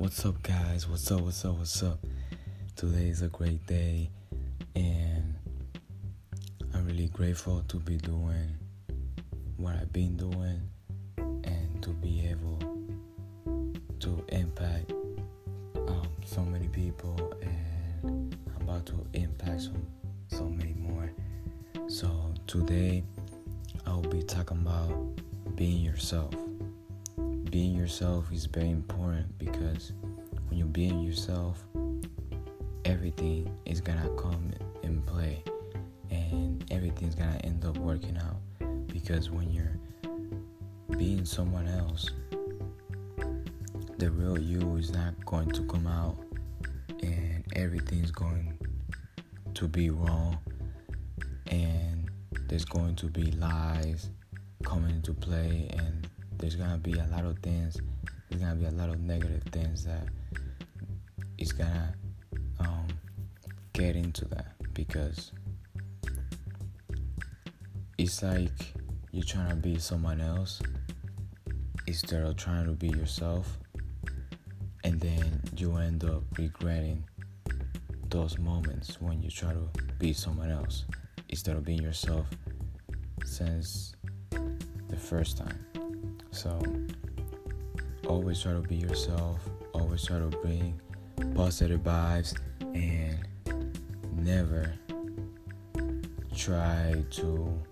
What's up, guys? What's up? What's up? What's up? Today is a great day, and I'm really grateful to be doing what I've been doing and to be able to impact um, so many people, and I'm about to impact so, so many more. So, today I'll be talking about being yourself being yourself is very important because when you're being yourself, everything is gonna come in play and everything's gonna end up working out. Because when you're being someone else, the real you is not going to come out and everything's going to be wrong and there's going to be lies coming into play and there's gonna be a lot of things there's gonna be a lot of negative things that is gonna um, get into that because it's like you're trying to be someone else instead of trying to be yourself and then you end up regretting those moments when you try to be someone else instead of being yourself since the first time so always try to be yourself, always try to bring positive vibes, and never try to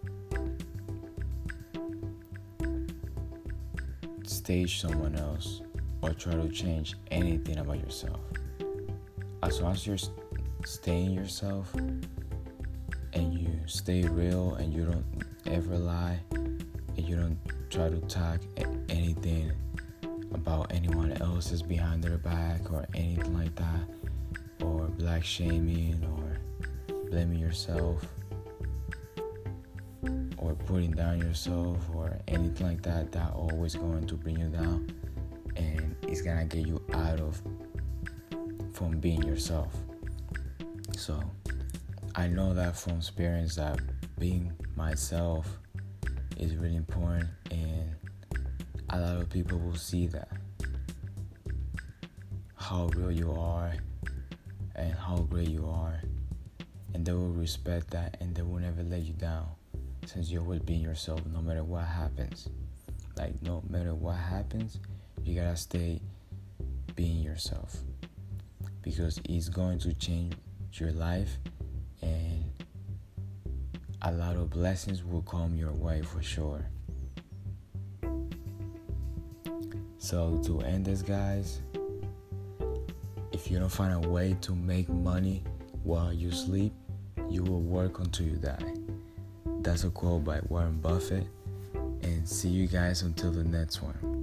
stage someone else or try to change anything about yourself. As long as you're staying yourself and you stay real and you don't ever lie and you don't try to talk anything about anyone else's behind their back or anything like that, or black shaming or blaming yourself or putting down yourself or anything like that, that always going to bring you down and it's gonna get you out of from being yourself. So I know that from experience that being myself is really important, and a lot of people will see that how real you are and how great you are, and they will respect that and they will never let you down since you're always being yourself no matter what happens. Like, no matter what happens, you gotta stay being yourself because it's going to change your life and a lot of blessings will come your way for sure. So, to end this, guys, if you don't find a way to make money while you sleep, you will work until you die. That's a quote by Warren Buffett. And see you guys until the next one.